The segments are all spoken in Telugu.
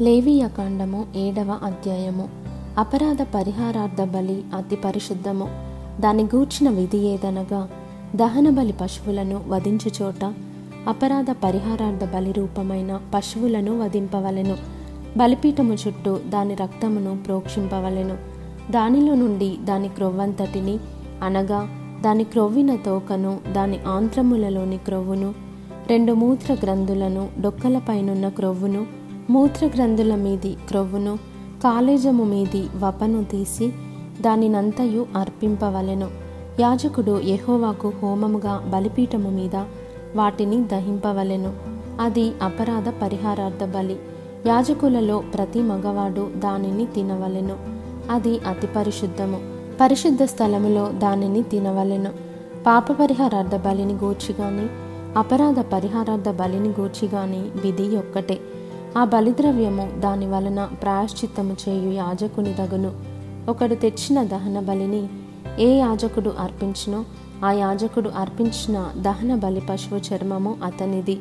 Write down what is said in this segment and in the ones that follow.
లేవియకాండము ఏడవ అధ్యాయము. అపరాధ పరిహారార్థ బలి అతి పరిశుద్ధము. దాని గూర్చిన విధి ఏదనగా దహన బలి పశువులను వధించు చోట అపరాధ పరిహారార్థ బలి రూపమైన పశువులను వధింపవలెను. బలిపీఠము చుట్టూ దాని రక్తమును ప్రోక్షింపవలెను. దానిలో నుండి దాని క్రొవ్వంతటిని అనగా దాని క్రొవ్విన తోకను దాని ఆంత్రములలోని క్రొవ్వును రెండు మూత్ర గ్రంథులను డొక్కలపైనున్న క్రొవ్వును మూత్రగ్రంథుల మీది క్రొవ్వును కాలేజము మీది వపను తీసి దానినంతయు అర్పింపవలెను. యాజకుడు యహోవాకు హోమముగా బలిపీఠము మీద వాటిని దహింపవలెను. అది అపరాధ పరిహారార్థ బలి. యాజకులలో ప్రతి మగవాడు దానిని తినవలెను. అది అతి పరిశుద్ధము. పరిశుద్ధ స్థలములో దానిని తినవలెను. పాప పరిహారార్థ బలిని గూర్చి కానీ అపరాధ పరిహారార్థ బలిని గూర్చి గాని విధి ఒక్కటే. ఆ బలిద్రవ్యము దాని వలన ప్రాయశ్చిత్తము చేయు యాజకుని తగును ఒకడు తెచ్చిన దహన బలిని ఏ యాజకుడు అర్పించినో ఆ యాజకుడు అర్పించిన దహన బలి పశువు చర్మము అతనిది.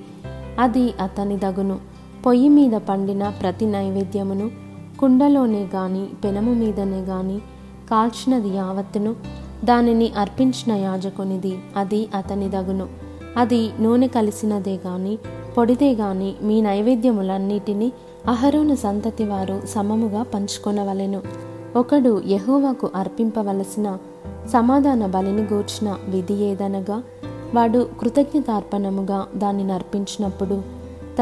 అది అతని దగును. పొయ్యి మీద పండిన ప్రతి నైవేద్యమును కుండలోనే గాని పెనము మీదనే గాని కాల్చినది యావత్తును దానిని అర్పించిన యాజకునిది అది అతని దగును. అది నూనె కలిసినదే గాని పొడిదే గాని మీ నైవేద్యములన్నిటినీ అహరోను సంతతి వారు సమముగా పంచుకొనవలెను. ఒకడు యహోవాకు అర్పింపవలసిన సమాధాన బలిని గూర్చిన విధి ఏదనగా వాడు కృతజ్ఞతార్పణముగా దానిని అర్పించినప్పుడు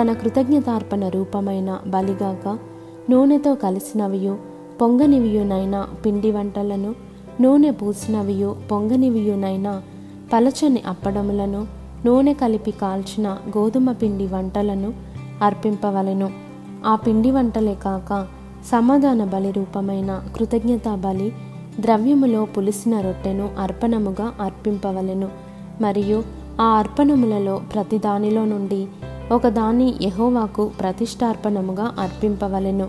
తన కృతజ్ఞతార్పణ రూపమైన బలిగాక నూనెతో కలిసినవియు పొంగనివియునైనా పిండి వంటలను నూనె పూసినవియు పొంగనివియునైనా పలచని అప్పడములను నూనె కలిపి కాల్చిన గోధుమ పిండి వంటలను అర్పింపవలెను. ఆ పిండి వంటలే కాక సమాధాన బలి రూపమైన కృతజ్ఞతా బలి ద్రవ్యములో పులిసిన రొట్టెను అర్పణముగా అర్పింపవలెను. మరియు ఆ అర్పణములలో ప్రతి దానిలో నుండి ఒకదాని యహోవాకు ప్రతిష్టార్పణముగా అర్పింపవలెను.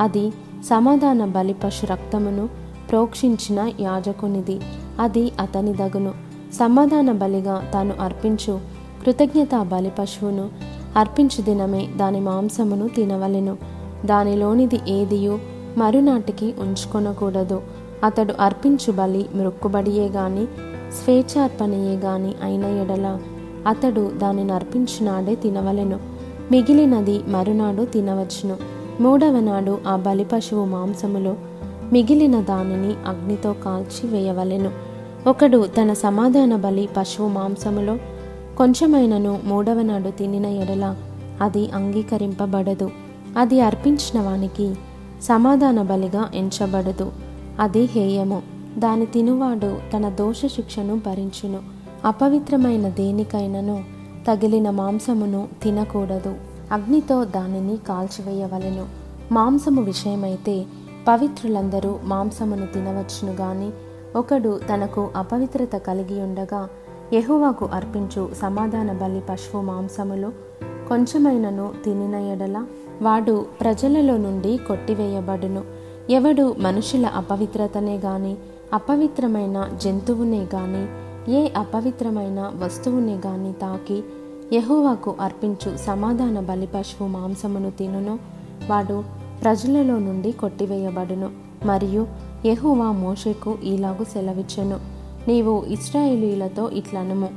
అది సమాధాన బలి పశు రక్తమును ప్రోక్షించిన యాజకునిది. అది అతని దగును సమాధాన బలిగా తాను అర్పించు. కృతజ్ఞతా బలి పశువును అర్పించు దినమే దాని మాంసమును తినవలెను. దానిలోనిది ఏదియో మరునాటికి ఉంచుకొనకూడదు. అతడు అర్పించు బలి మృక్కుబడియే గాని స్వేచ్ఛార్పణయే గాని అయిన ఎడల అతడు దానిని అర్పించినాడే తినవలెను. మిగిలినది మరునాడు తినవచ్చును. మూడవ నాడు ఆ బలి పశువు మాంసములో మిగిలిన దానిని అగ్నితో కాల్చి వేయవలెను. ఒకడు తన సమాధాన బలి పశువు మాంసములో కొంచెమైనను మూడవ నాడు తినిన ఎడల అది అంగీకరింపబడదు. అది అర్పించిన వానికి సమాధాన బలిగా ఎంచబడదు. అది హేయము. దాని తినువాడు తన దోష శిక్షను భరించును. అపవిత్రమైన దేనికైనను తగిలిన మాంసమును తినకూడదు. అగ్నితో దానిని కాల్చివేయవలెను. మాంసము విషయమైతే పవిత్రులందరూ మాంసమును తినవచ్చును గాని ఒకడు తనకు అపవిత్రత కలిగి ఉండగా ఎహువాకు అర్పించు సమాధాన బలి పశువు మాంసములో కొంచెమైనను తినిన ఎడల వాడు ప్రజలలో నుండి కొట్టివేయబడును. ఎవడు మనుషుల అపవిత్రతనే గాని అపవిత్రమైన జంతువునే గాని ఏ అపవిత్రమైన వస్తువునే గాని తాకి యహోవాకు అర్పించు సమాధాన బలి పశువు మాంసమును తినును. వాడు ప్రజలలో నుండి కొట్టివేయబడును. మరియు యహోవా మోషకు ఇలాగు సెలవిచ్చెను. నీవు ఇస్రాయేలీలతో ఇట్లనము.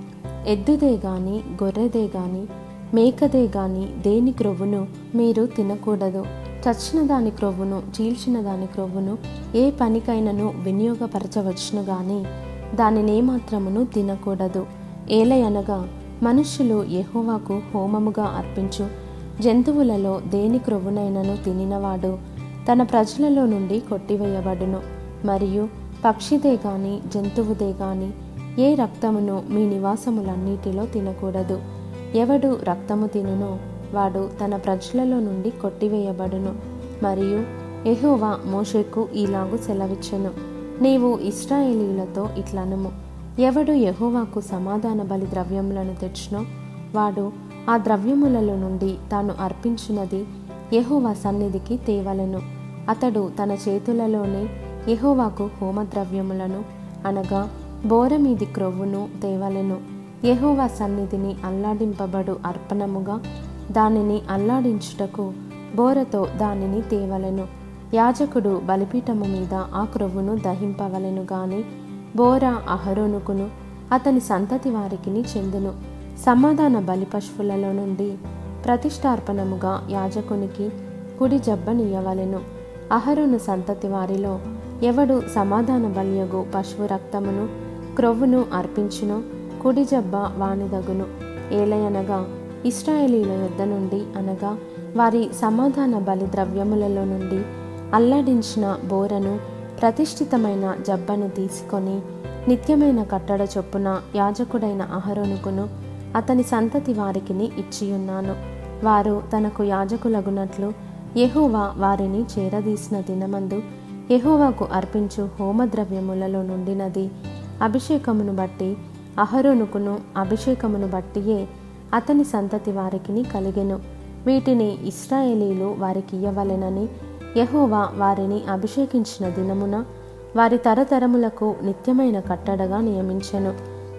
ఎద్దుదే గాని గొర్రెదే గాని మేకదే గాని దేని క్రొవ్వును మీరు తినకూడదు. చచ్చిన దాని క్రొవ్వును చీల్చిన దాని క్రొవ్వును ఏ పనికైనను వినియోగపరచవచ్చును గాని దానినేమాత్రమును తినకూడదు. ఏలయనగా మనుష్యులు యహోవాకు హోమముగా అర్పించు. జంతువులలో దేని క్రొవ్వునైనను తినినవాడు తన ప్రజలలో నుండి కొట్టివేయబడును. మరియు పక్షిదే గాని జంతువుదే గాని ఏ రక్తమును మీ నివాసములన్నిటిలో తినకూడదు. ఎవడు రక్తము తినునో వాడు తన ప్రజలలో నుండి కొట్టివేయబడును. మరియు ఎహోవా మోషేకు ఈలాగు సెలవిచ్చెను. నీవు ఇస్రాయేలీలతో ఇట్లనుము. ఎవడు యహోవాకు సమాధాన బలి ద్రవ్యములను తెచ్చునో వాడు ఆ ద్రవ్యములలో నుండి తాను అర్పించినది యహోవా సన్నిధికి తేవలను. అతడు తన చేతులలోనే యహోవాకు హోమద్రవ్యములను అనగా బోరమీది క్రొవ్వును తేవలెను. యహోవా సన్నిధిని అల్లాడింపబడు అర్పణముగా దానిని అల్లాడించుటకు బోరతో దానిని తేవలెను. యాజకుడు బలిపీఠము మీద ఆ క్రొవ్వును దహింపవలెను గాని బోర అహరోనుకును అతని సంతతి వారికిని చెందును. సమాధాన బలి పశువులలో నుండి ప్రతిష్టార్పణముగా యాజకునికి కుడి జబ్బనియ్యవలెను అహరోను సంతతి వారిలో ఎవడు సమాధాన బల్యగు పశువు రక్తమును క్రొవ్వును అర్పించునో కుడి జబ్బ వానిదగును. ఏలయనగా ఇస్రాయేలీల యొద్ద నుండి అనగా వారి సమాధాన బలి ద్రవ్యములలో నుండి అల్లాడించిన బోరను ప్రతిష్ఠితమైన జబ్బను తీసుకొని నిత్యమైన కట్టడ చొప్పున యాజకుడైన అహరోనుకును అతని సంతతి వారికిని ఇచ్చియున్నాను. వారు తనకు యాజకులగునట్లు యెహోవా వారిని చేరదీసిన దినమందు యహోవాకు అర్పించు హోమద్రవ్యములలో నుండినది అభిషేకమును బట్టి అహరోనుకును అభిషేకమును బట్టియే అతని సంతతి వారికిని కలిగెను. వీటిని ఇస్రాయేలీలు వారికి ఇయ్యవలెనని వారిని అభిషేకించిన దినమున వారి తరతరములకు నిత్యమైన కట్టడగా నియమించెను.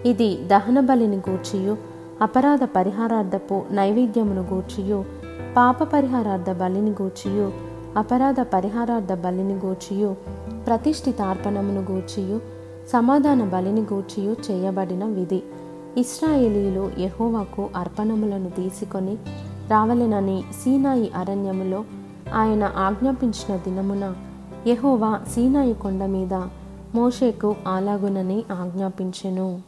ఇది దహన బలిని గూర్చియు అపరాధ పరిహారార్థపు నైవేద్యమును గూర్చియు పాప పరిహారార్థ బలిని గూర్చియు అపరాధ పరిహారార్థ బలిని గూర్చియు ప్రతిష్ఠితార్పణమును గూర్చియు సమాధాన బలిని గూర్చియు చేయబడిన విధి. ఇస్రాయేలీలు యహోవాకు అర్పణములను తీసుకొని రావలెనని సీనాయి అరణ్యములో ఆయన ఆజ్ఞాపించిన దినమున యహోవా సీనాయి కొండ మీద మోషేకు అలాగునని ఆజ్ఞాపించెను.